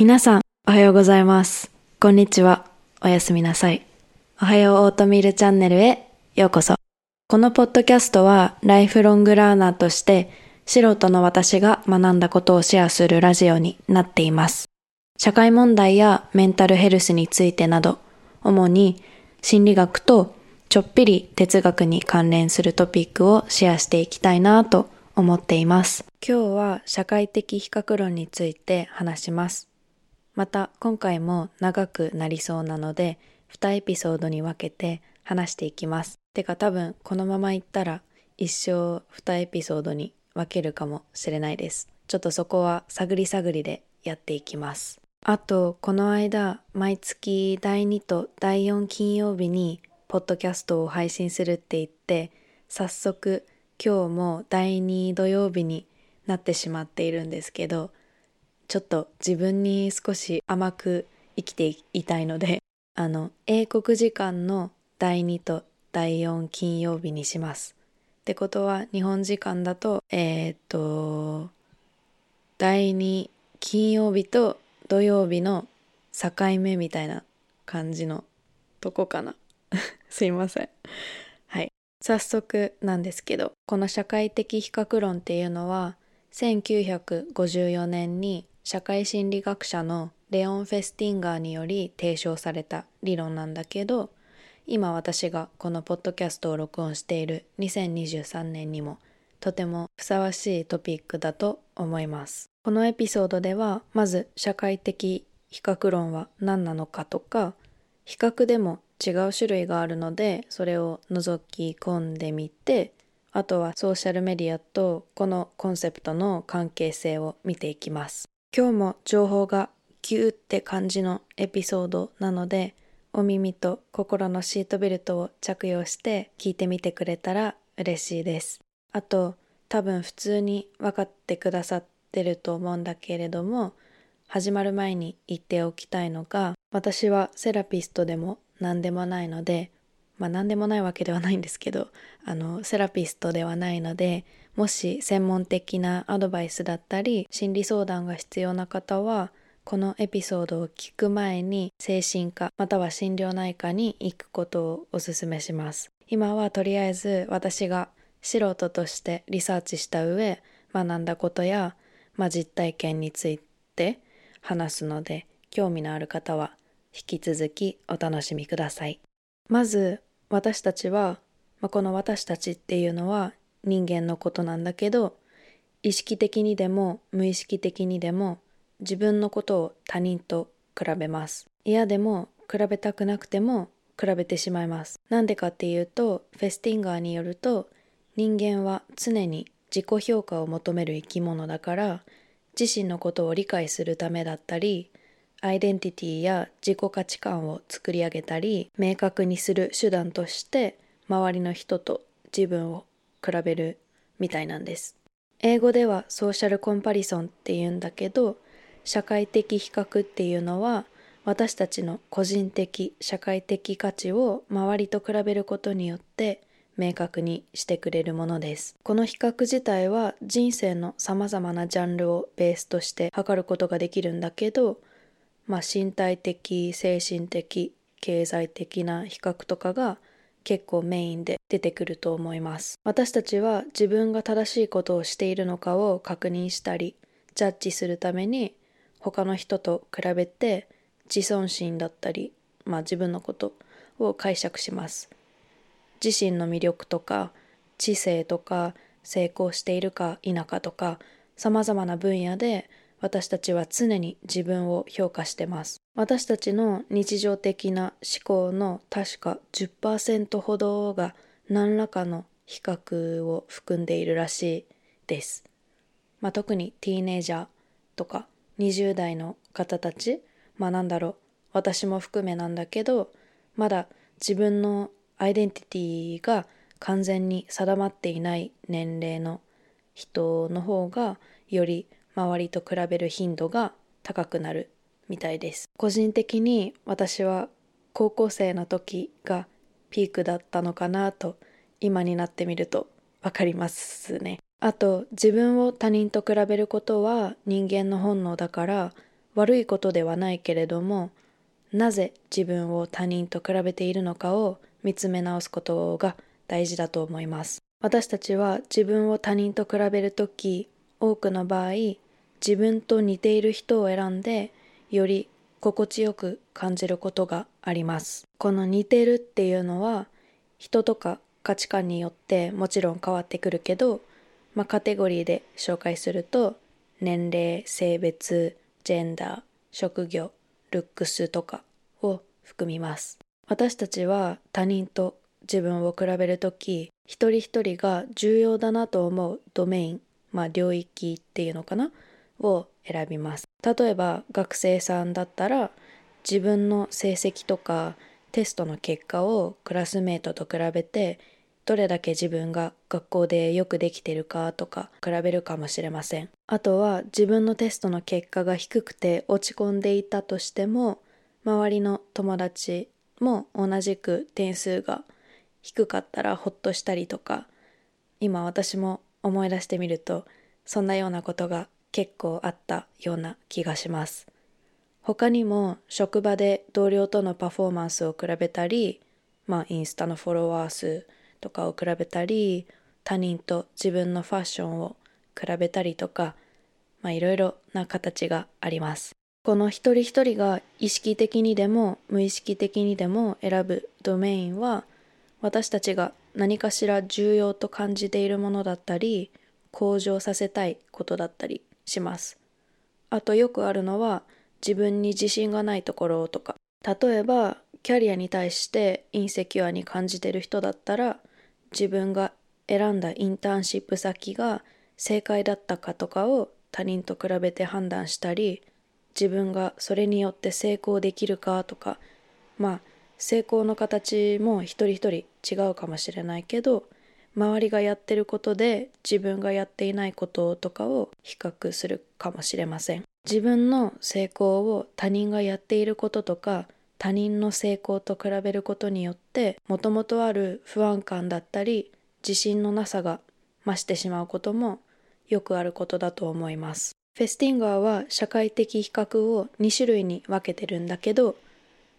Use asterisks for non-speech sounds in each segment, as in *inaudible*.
皆さん、おはようございます。こんにちは。おやすみなさい。おはようオートミールチャンネルへようこそ。このポッドキャストは、ライフロングラーナーとして、素人の私が学んだことをシェアするラジオになっています。社会問題やメンタルヘルスについてなど、主に心理学とちょっぴり哲学に関連するトピックをシェアしていきたいなと思っています。今日は社会的比較論について話します。また今回も長くなりそうなので2エピソードに分けて話していきます。てか多分このままいったら一生2エピソードに分けるかもしれないです。ちょっとそこは探り探りでやっていきます。あとこの間毎月第2と第4金曜日にポッドキャストを配信するって言って早速今日も第2土曜日になってしまっているんですけどちょっと自分に少し甘く生きていたいので *laughs* あの英国時間の第2と第4金曜日にします。ってことは日本時間だとえーっと第2金曜日と土曜日の境目みたいな感じのとこかな。*laughs* すいません。はい。早速なんですけどこの社会的比較論っていうのは1954年に社会心理学者のレオン・フェスティンガーにより提唱された理論なんだけど今私がこのポッドキャストを録音している2023年にもとてもふさわしいトピックだと思います。このエピソードではまず社会的比較論は何なのかとか比較でも違う種類があるのでそれを覗き込んでみてあとはソーシャルメディアとこのコンセプトの関係性を見ていきます。今日も情報がギューって感じのエピソードなのでお耳と心のシートベルトを着用して聞いてみてくれたら嬉しいです。あと多分普通に分かってくださってると思うんだけれども始まる前に言っておきたいのが私はセラピストでも何でもないのでまあ何でもないわけではないんですけどあのセラピストではないのでもし専門的なアドバイスだったり心理相談が必要な方はこのエピソードを聞く前に精神科または心療内科に行くことをお勧めします。今はとりあえず私が素人としてリサーチした上学んだことや、まあ、実体験について話すので興味のある方は引き続きお楽しみください。まず私たちは、まあ、この私たちっていうのは人間のことなんだけど意識的にでも無意識的にでも自分のことを他人と比べます。嫌でも比べたくなくても比べてしまいます。なんでかっていうとフェスティンガーによると人間は常に自己評価を求める生き物だから自身のことを理解するためだったりアイデンティティや自己価値観を作り上げたり明確にする手段として周りの人と自分を比べるみたいなんです。英語ではソーシャルコンパリソンって言うんだけど社会的比較っていうのは私たちの個人的社会的価値を周りと比べることによって明確にしてくれるものです。この比較自体は人生のさまざまなジャンルをベースとして測ることができるんだけど、まあ、身体的精神的経済的な比較とかが結構メインで出てくると思います。私たちは自分が正しいことをしているのかを確認したりジャッジするために他の人と比べて自尊心だったり、まあ、自分のことを解釈します。自身の魅力とか知性とか成功しているか否かとかさまざまな分野で私たちは常に自分を評価してます。私たちの日常的な思考の確か10%ほどが何らかの比較を含んでいるらしいです、まあ、特にティーネイジャーとか20代の方たちまあなんだろう私も含めなんだけどまだ自分のアイデンティティが完全に定まっていない年齢の人の方がより周りと比べる頻度が高くなる。みたいです個人的に私は高校生の時がピークだったのかなと今になってみると分かりますねあと自分を他人と比べることは人間の本能だから悪いことではないけれどもなぜ自分を他人と比べているのかを見つめ直すことが大事だと思います。私たちは自分を他人と比べるとき多くの場合自分と似ている人を選んでより心地よく感じることがあります。この似てるっていうのは人とか価値観によってもちろん変わってくるけど、まあ、カテゴリーで紹介すると年齢、性別、ジェンダー、職業、ルックスとかを含みます。私たちは他人と自分を比べるとき一人一人が重要だなと思うドメイン、まあ領域っていうのかなを選びます。例えば学生さんだったら自分の成績とかテストの結果をクラスメートと比べてどれだけ自分が学校でよくできてるかとか比べるかもしれません。あとは自分のテストの結果が低くて落ち込んでいたとしても周りの友達も同じく点数が低かったらほっとしたりとか今私も思い出してみるとそんなようなことが結構あったような気がします。他にも職場で同僚とのパフォーマンスを比べたり、まあインスタのフォロワー数とかを比べたり、他人と自分のファッションを比べたりとか、いろいろな形があります。この一人一人が意識的にでも無意識的にでも選ぶドメインは私たちが何かしら重要と感じているものだったり向上させたいことだったりします。あとよくあるのは自分に自信がないところとか例えばキャリアに対してインセキュアに感じてる人だったら自分が選んだインターンシップ先が正解だったかとかを他人と比べて判断したり自分がそれによって成功できるかとかまあ成功の形も一人一人違うかもしれないけど周りがやってることで自分がやっていないこととかを比較するかもしれません。自分の成功を他人がやっていることとか他人の成功と比べることによってもともとある不安感だったり自信のなさが増してしまうこともよくあることだと思います。フェスティンガーは社会的比較を2種類に分けてるんだけど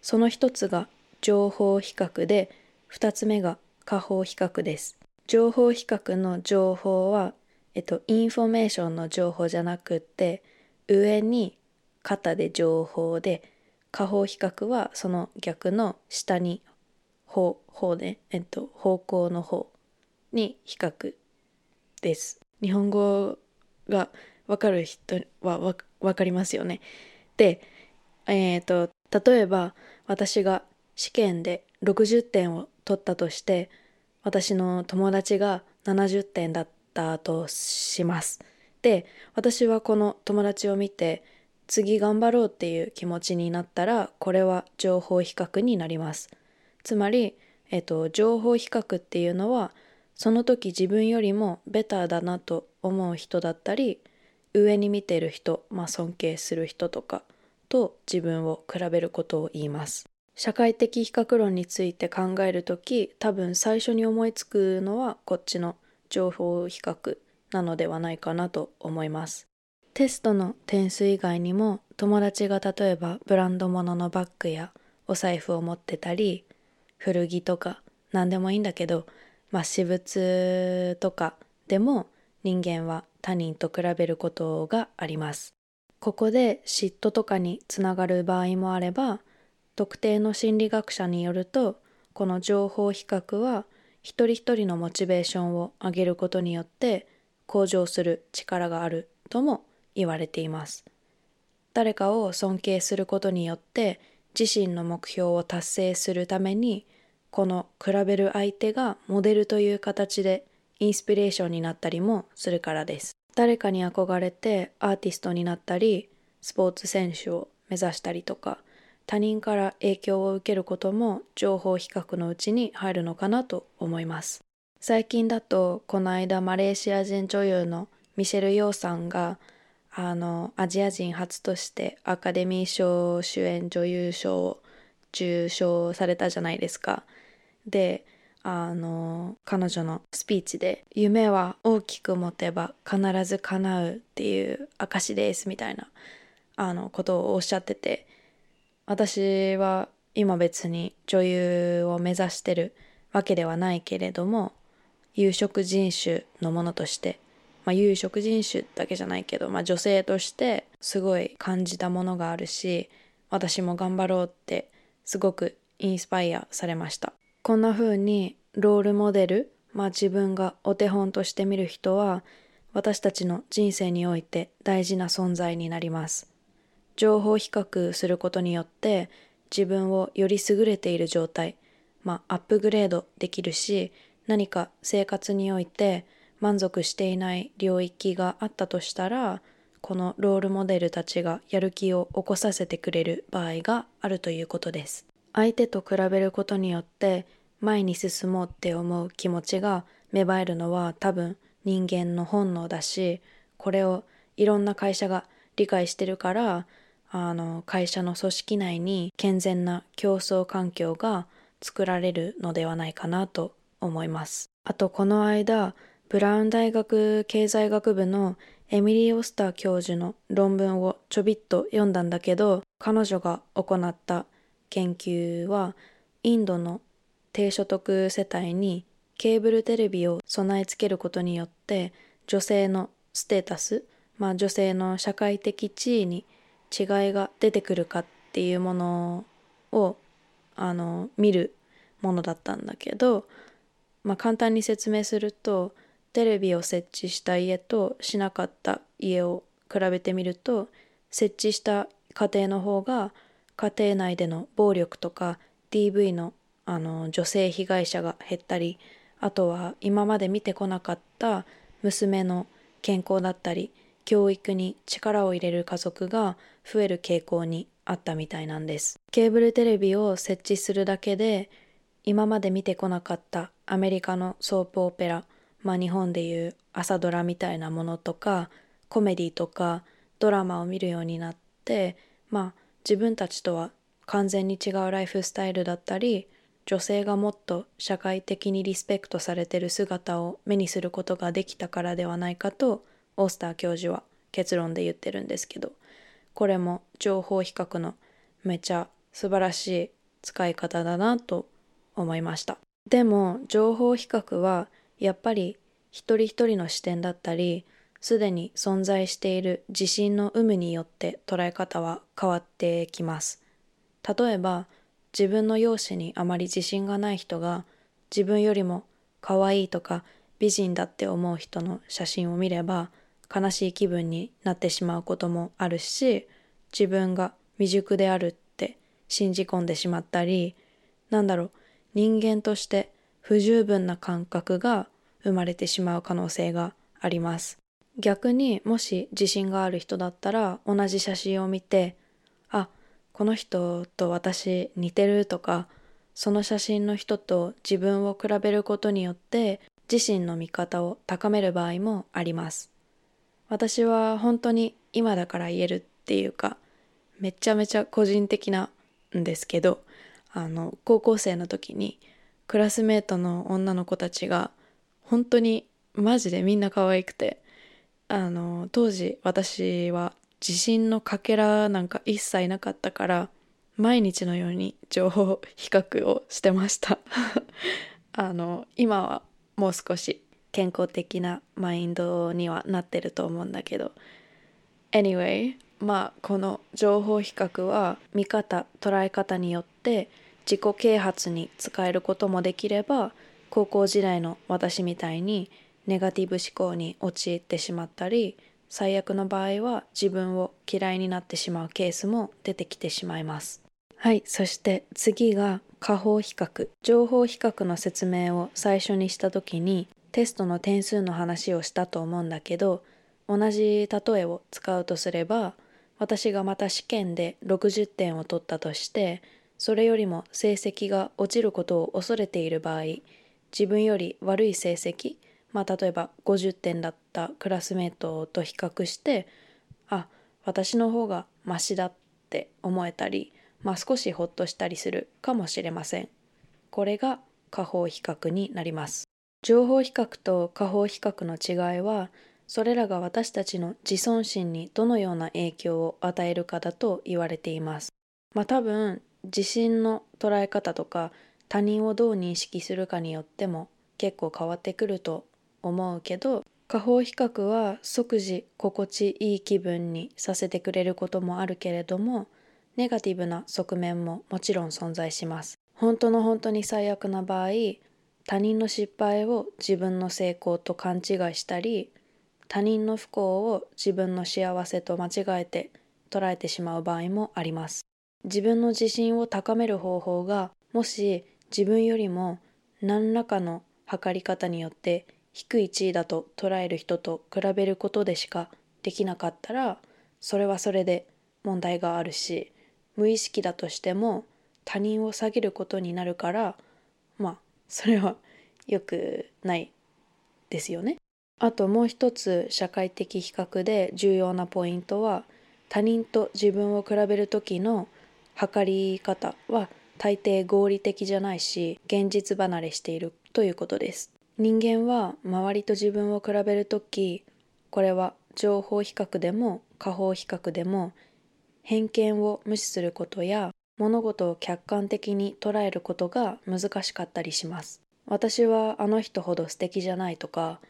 その一つが上方比較で2つ目が下方比較です。上方比較の上方は、えっと、インフォメーションの情報じゃなくって上に方で上方で下方比較はその逆の下に方方で、えっと、方向の方に比較です。日本語がわかる人はわわかりますよね。で、えっ、ー、と例えば私が試験で60点を取ったとして私の友達が70点だったとします。で、私はこの友達を見て、次頑張ろうっていう気持ちになったら、これは情報比較になります。つまり、えっと、情報比較っていうのは、その時自分よりもベターだなと思う人だったり、上に見てる人、まあ尊敬する人とかと自分を比べることを言います。社会的比較論について考えるとき多分最初に思いつくのはこっちの情報比較なのではないかなと思います。テストの点数以外にも友達が例えばブランド物のバッグやお財布を持ってたり古着とか何でもいいんだけど、まあ、私物とかでも人間は他人と比べることがあります。ここで嫉妬とかにつながる場合もあれば特定の心理学者によるとこの情報比較は一人一人のモチベーションを上げることによって向上する力があるとも言われています。誰かを尊敬することによって自身の目標を達成するためにこの比べる相手がモデルという形でインスピレーションになったりもするからです。誰かに憧れてアーティストになったりスポーツ選手を目指したりとか他人から影響を受けることも情報比較のうちに入るのかなと思います。最近だとこの間マレーシア人女優のミシェル・ヨーさんがあのアジア人初としてアカデミー賞主演女優賞を受賞されたじゃないですか。であの彼女のスピーチで「夢は大きく持てば必ず叶う」っていう証ですみたいなあのことをおっしゃってて私は今別に女優を目指してるわけではないけれども有色人種のものとして、まあ、有色人種だけじゃないけど、まあ、女性としてすごい感じたものがあるし私も頑張ろうってすごくインスパイアされました。こんな風にロールモデル、まあ、自分がお手本として見る人は私たちの人生において大事な存在になります。情報比較することによって自分をより優れている状態、まあ、アップグレードできるし何か生活において満足していない領域があったとしたらこのロールモデルたちがやる気を起こさせてくれる場合があるということです。相手と比べることによって前に進もうって思う気持ちが芽生えるのは多分人間の本能だしこれをいろんな会社が理解してるからあの会社の組織内に健全な競争環境が作られるのではないかなと思います。あとこの間ブラウン大学経済学部のエミリー・オスター教授の論文をちょびっと読んだんだけど彼女が行った研究はインドの低所得世帯にケーブルテレビを備え付けることによって女性のステータス、まあ、女性の社会的地位に違いが出てくるかっていうものをあの見るものだったんだけど、まあ、簡単に説明するとテレビを設置した家としなかった家を比べてみると設置した家庭の方が家庭内での暴力とか DV のあの女性被害者が減ったりあとは今まで見てこなかった娘の健康だったり教育に力を入れる家族が増える傾向にあったみたいなんです。ケーブルテレビを設置するだけで今まで見てこなかったアメリカのソープオペラ、まあ日本でいう朝ドラみたいなものとかコメディとかドラマを見るようになってまあ自分たちとは完全に違うライフスタイルだったり女性がもっと社会的にリスペクトされてる姿を目にすることができたからではないかとオースター教授は結論で言ってるんですけどこれも情報比較のめちゃ素晴らしい使い方だなと思いました。でも情報比較はやっぱり一人一人の視点だったりすでに存在している自信の有無によって捉え方は変わってきます。例えば自分の容姿にあまり自信がない人が自分よりも可愛いとか美人だって思う人の写真を見れば悲しい気分になってしまうこともあるし自分が未熟であるって信じ込んでしまったりなんだろう人間として不十分な感覚が生まれてしまう可能性があります。逆にもし自信がある人だったら同じ写真を見てあこの人と私似てるとかその写真の人と自分を比べることによって自身の見方を高める場合もあります。私は本当に今だから言えるっていうかめちゃめちゃ個人的なんですけどあの高校生の時にクラスメートの女の子たちが本当にマジでみんな可愛くてあの当時私は自信のかけらなんか一切なかったから毎日のように情報比較をしてました。*laughs* あの今はもう少し健康的なマインドにはなってると思うんだけど。Anyway まあこの情報比較は見方捉え方によって自己啓発に使えることもできれば高校時代の私みたいにネガティブ思考に陥ってしまったり最悪の場合は自分を嫌いになってしまうケースも出てきてしまいます。はいそして次が下方比較。情報比較の説明を最初にした時にテストの点数の話をしたと思うんだけど同じ例えを使うとすれば私がまた試験で60点を取ったとしてそれよりも成績が落ちることを恐れている場合自分より悪い成績まあ例えば50点だったクラスメートと比較してあ私の方がマシだって思えたりまあ少しほっとしたりするかもしれません。これが下方比較になります。情報比較と下方比較の違いはそれらが私たちの自尊心にどのような影響を与えるかだと言われています。まあ多分、自信の捉え方とか他人をどう認識するかによっても結構変わってくると思うけど、下方比較は即時心地いい気分にさせてくれることもあるけれども、ネガティブな側面ももちろん存在します。本当の本当に最悪な場合、他人の失敗を自分の成功と勘違いしたり、他人の不幸を自分の幸せと間違えて捉えてしまう場合もあります。自分の自信を高める方法が、もし自分よりも何らかの測り方によって低い地位だと捉える人と比べることでしかできなかったら、それはそれで問題があるし、無意識だとしても他人を下げることになるから、まあ、それは良くないですよね。あともう一つ社会的比較で重要なポイントは、他人と自分を比べる時の測り方は大抵合理的じゃないし、現実離れしているということです。人間は周りと自分を比べるとき、これは情報比較でも下方比較でも偏見を無視することや物事を客観的に捉えることが難しかったりします。私はあの人ほど素敵じゃないとか、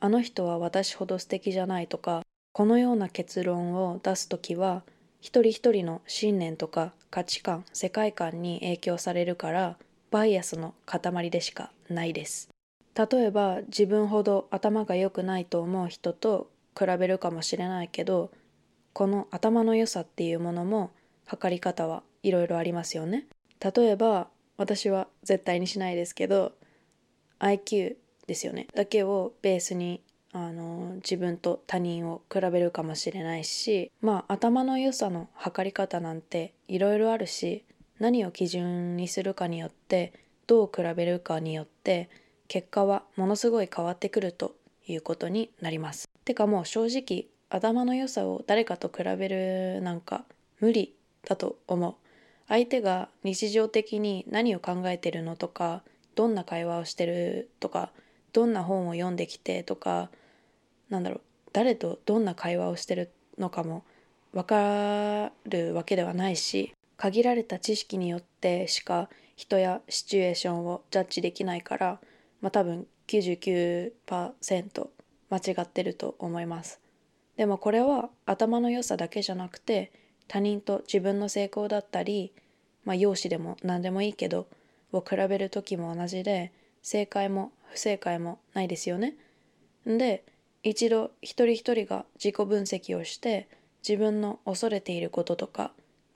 あの人は私ほど素敵じゃないとか、このような結論を出すときは、一人一人の信念とか価値観、世界観に影響されるから、バイアスの塊でしかないです。例えば自分ほど頭が良くないと思う人と比べるかもしれないけど、この頭の良さっていうものも測り方はいろいろありますよね。例えば私は絶対にしないですけど IQ ですよね。だけをベースにあの自分と他人を比べるかもしれないしまあ頭の良さの測り方なんていろいろあるし何を基準にするかによってどう比べるかによって結果はものすごい変わってくるということになります。てかもう正直頭の良さを誰かと比べるなんか無理だと思う。相手が日常的に何を考えてるのとかどんな会話をしてるとかどんな本を読んできてとかなんだろう誰とどんな会話をしてるのかもわかるわけではないし限られた知識によってしか人やシチュエーションをジャッジできないからまあ多分99%間違ってると思います。でもこれは頭の良さだけじゃなくて他人と自分の成功だったりまあ容姿でも何でもいいけどを比べる時も同じで正解も不正解もないですよね。で一度一人一人が自己分析をして自分の恐れていることとか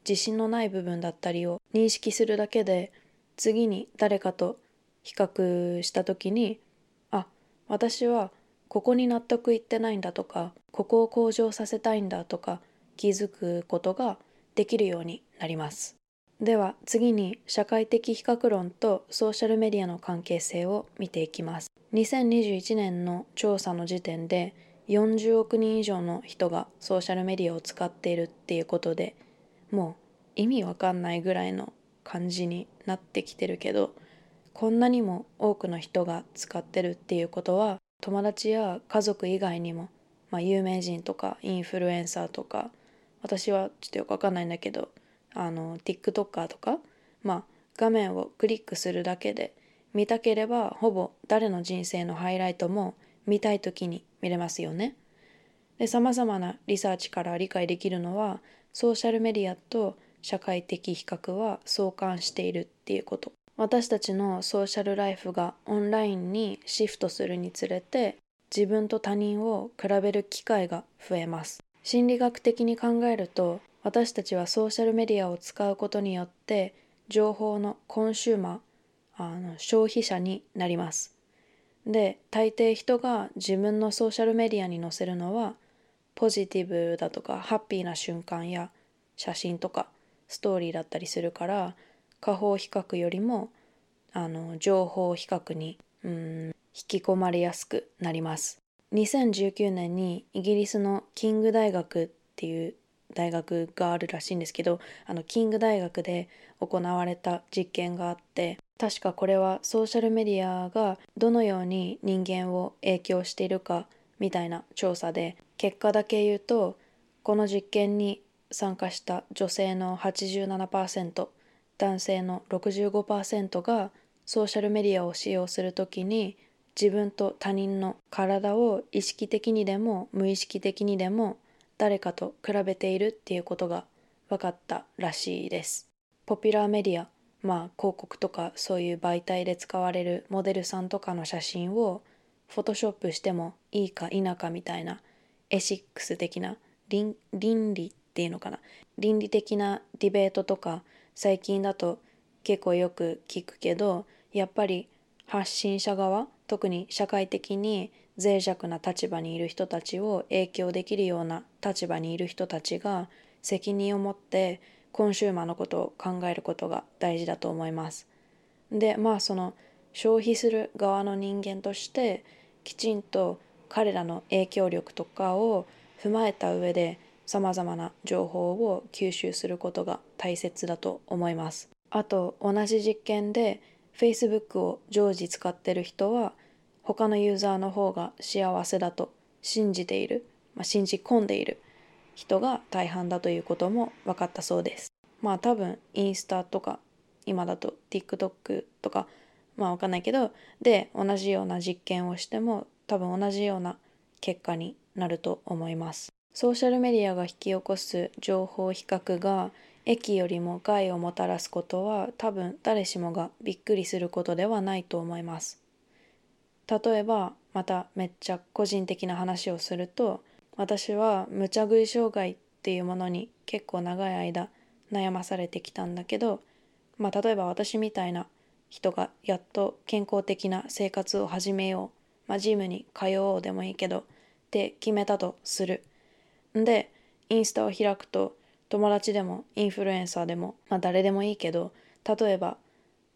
自信のない部分だったりを認識するだけで次に誰かと比較した時にあ私はここに納得いってないんだとかここを向上させたいんだとか気づくことができるようになります。では次に社会的比較論とソーシャルメディアの関係性を見ていきます。2021年の調査の時点で40億人以上の人がソーシャルメディアを使っているっていうことでもう意味わかんないぐらいの感じになってきてるけどこんなにも多くの人が使ってるっていうことは友達や家族以外にも、まあ、有名人とかインフルエンサーとか私はちょっとよくわかんないんだけどあの TikToker とかまあ画面をクリックするだけで見たければほぼ誰の人生のハイライトも見たい時に見れますよね。で、様々なリサーチから理解できるのは、ソーシャルメディアと社会的比較は相関しているっていうこと。私たちのソーシャルライフがオンラインにシフトするにつれて、自分と他人を比べる機会が増えます。心理学的に考えると、私たちはソーシャルメディアを使うことによって、情報のコンシューマー、あの消費者になります。で、大抵人が自分のソーシャルメディアに載せるのは、ポジティブだとかハッピーな瞬間や写真とかストーリーだったりするから、下方比較よりも、あの、情報比較に、うん、引き込まれやすくなります。2019年にイギリスのキング大学っていう大学があるらしいんですけど、あの、キング大学で行われた実験があって、確かこれはソーシャルメディアがどのように人間を影響しているかみたいな調査で結果だけ言うとこの実験に参加した女性の87%男性の65%がソーシャルメディアを使用するときに自分と他人の体を意識的にでも無意識的にでも誰かと比べているっていうことが分かったらしいです。ポピュラーメディア、まあ広告とかそういう媒体で使われるモデルさんとかの写真をフォトショップしてもいいか否かみたいなエシックス的な倫理っていうのかな倫理的なディベートとか最近だと結構よく聞くけどやっぱり発信者側特に社会的に脆弱な立場にいる人たちを影響できるような立場にいる人たちが責任を持ってコンシューマーのことを考えることが大事だと思います。でまあその消費する側の人間としてきちんと彼らの影響力とかを踏まえた上でさまざまな情報を吸収することが大切だと思います。あと同じ実験で Facebook を常時使ってる人は他のユーザーの方が幸せだと信じている、まあ、信じ込んでいる人が大半だということも分かったそうです。まあ多分インスタとか今だと TikTok とかまあ分かんないけどで同じような実験をしても多分同じような結果になると思います。ソーシャルメディアが引き起こす情報比較が益よりも害をもたらすことは多分誰しもがびっくりすることではないと思います。例えばまためっちゃ個人的な話をすると私は無茶食い障害っていうものに結構長い間悩まされてきたんだけど、まあ、例えば私みたいな人がやっと健康的な生活を始めよう、まあ、ジムに通おうでもいいけどって決めたとする。んでインスタを開くと友達でもインフルエンサーでも、まあ、誰でもいいけど例えば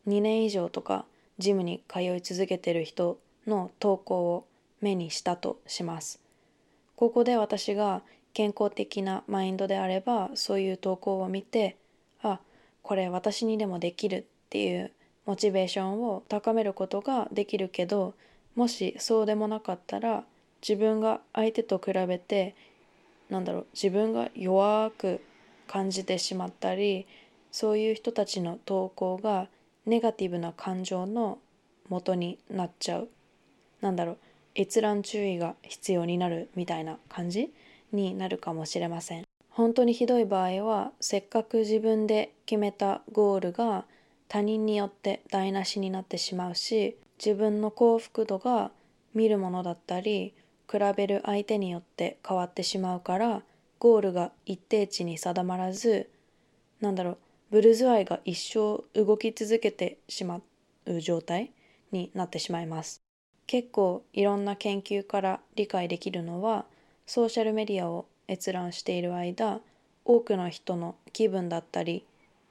2年以上とかジムに通い続けてる人の投稿を目にしたとします。ここで私が健康的なマインドであればそういう投稿を見てあこれ私にでもできるっていうモチベーションを高めることができるけどもしそうでもなかったら自分が相手と比べてなんだろう自分が弱く感じてしまったりそういう人たちの投稿がネガティブな感情の元になっちゃうなんだろう閲覧注意が必要になるみたいな感じになるかもしれません。本当にひどい場合はせっかく自分で決めたゴールが他人によって台無しになってしまうし自分の幸福度が見るものだったり比べる相手によって変わってしまうからゴールが一定値に定まらずなんだろうブルズアイが一生動き続けてしまう状態になってしまいます。結構いろんな研究から理解できるのはソーシャルメディアを閲覧している間多くの人の気分だったり、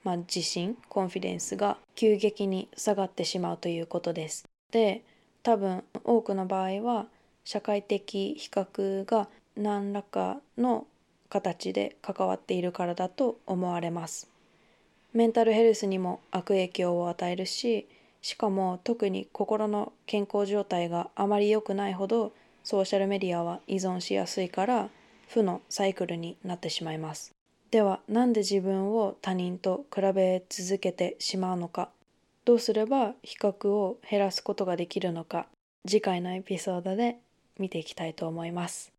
まあ、自信コンフィデンスが急激に下がってしまうということです。で多分多くの場合は社会的比較が何らかの形で関わっているからだと思われます。メンタルヘルスにも悪影響を与えるししかも特に心の健康状態があまり良くないほどソーシャルメディアは依存しやすいから負のサイクルになってしまいます。ではなんで自分を他人と比べ続けてしまうのか。どうすれば比較を減らすことができるのか。次回のエピソードで見ていきたいと思います。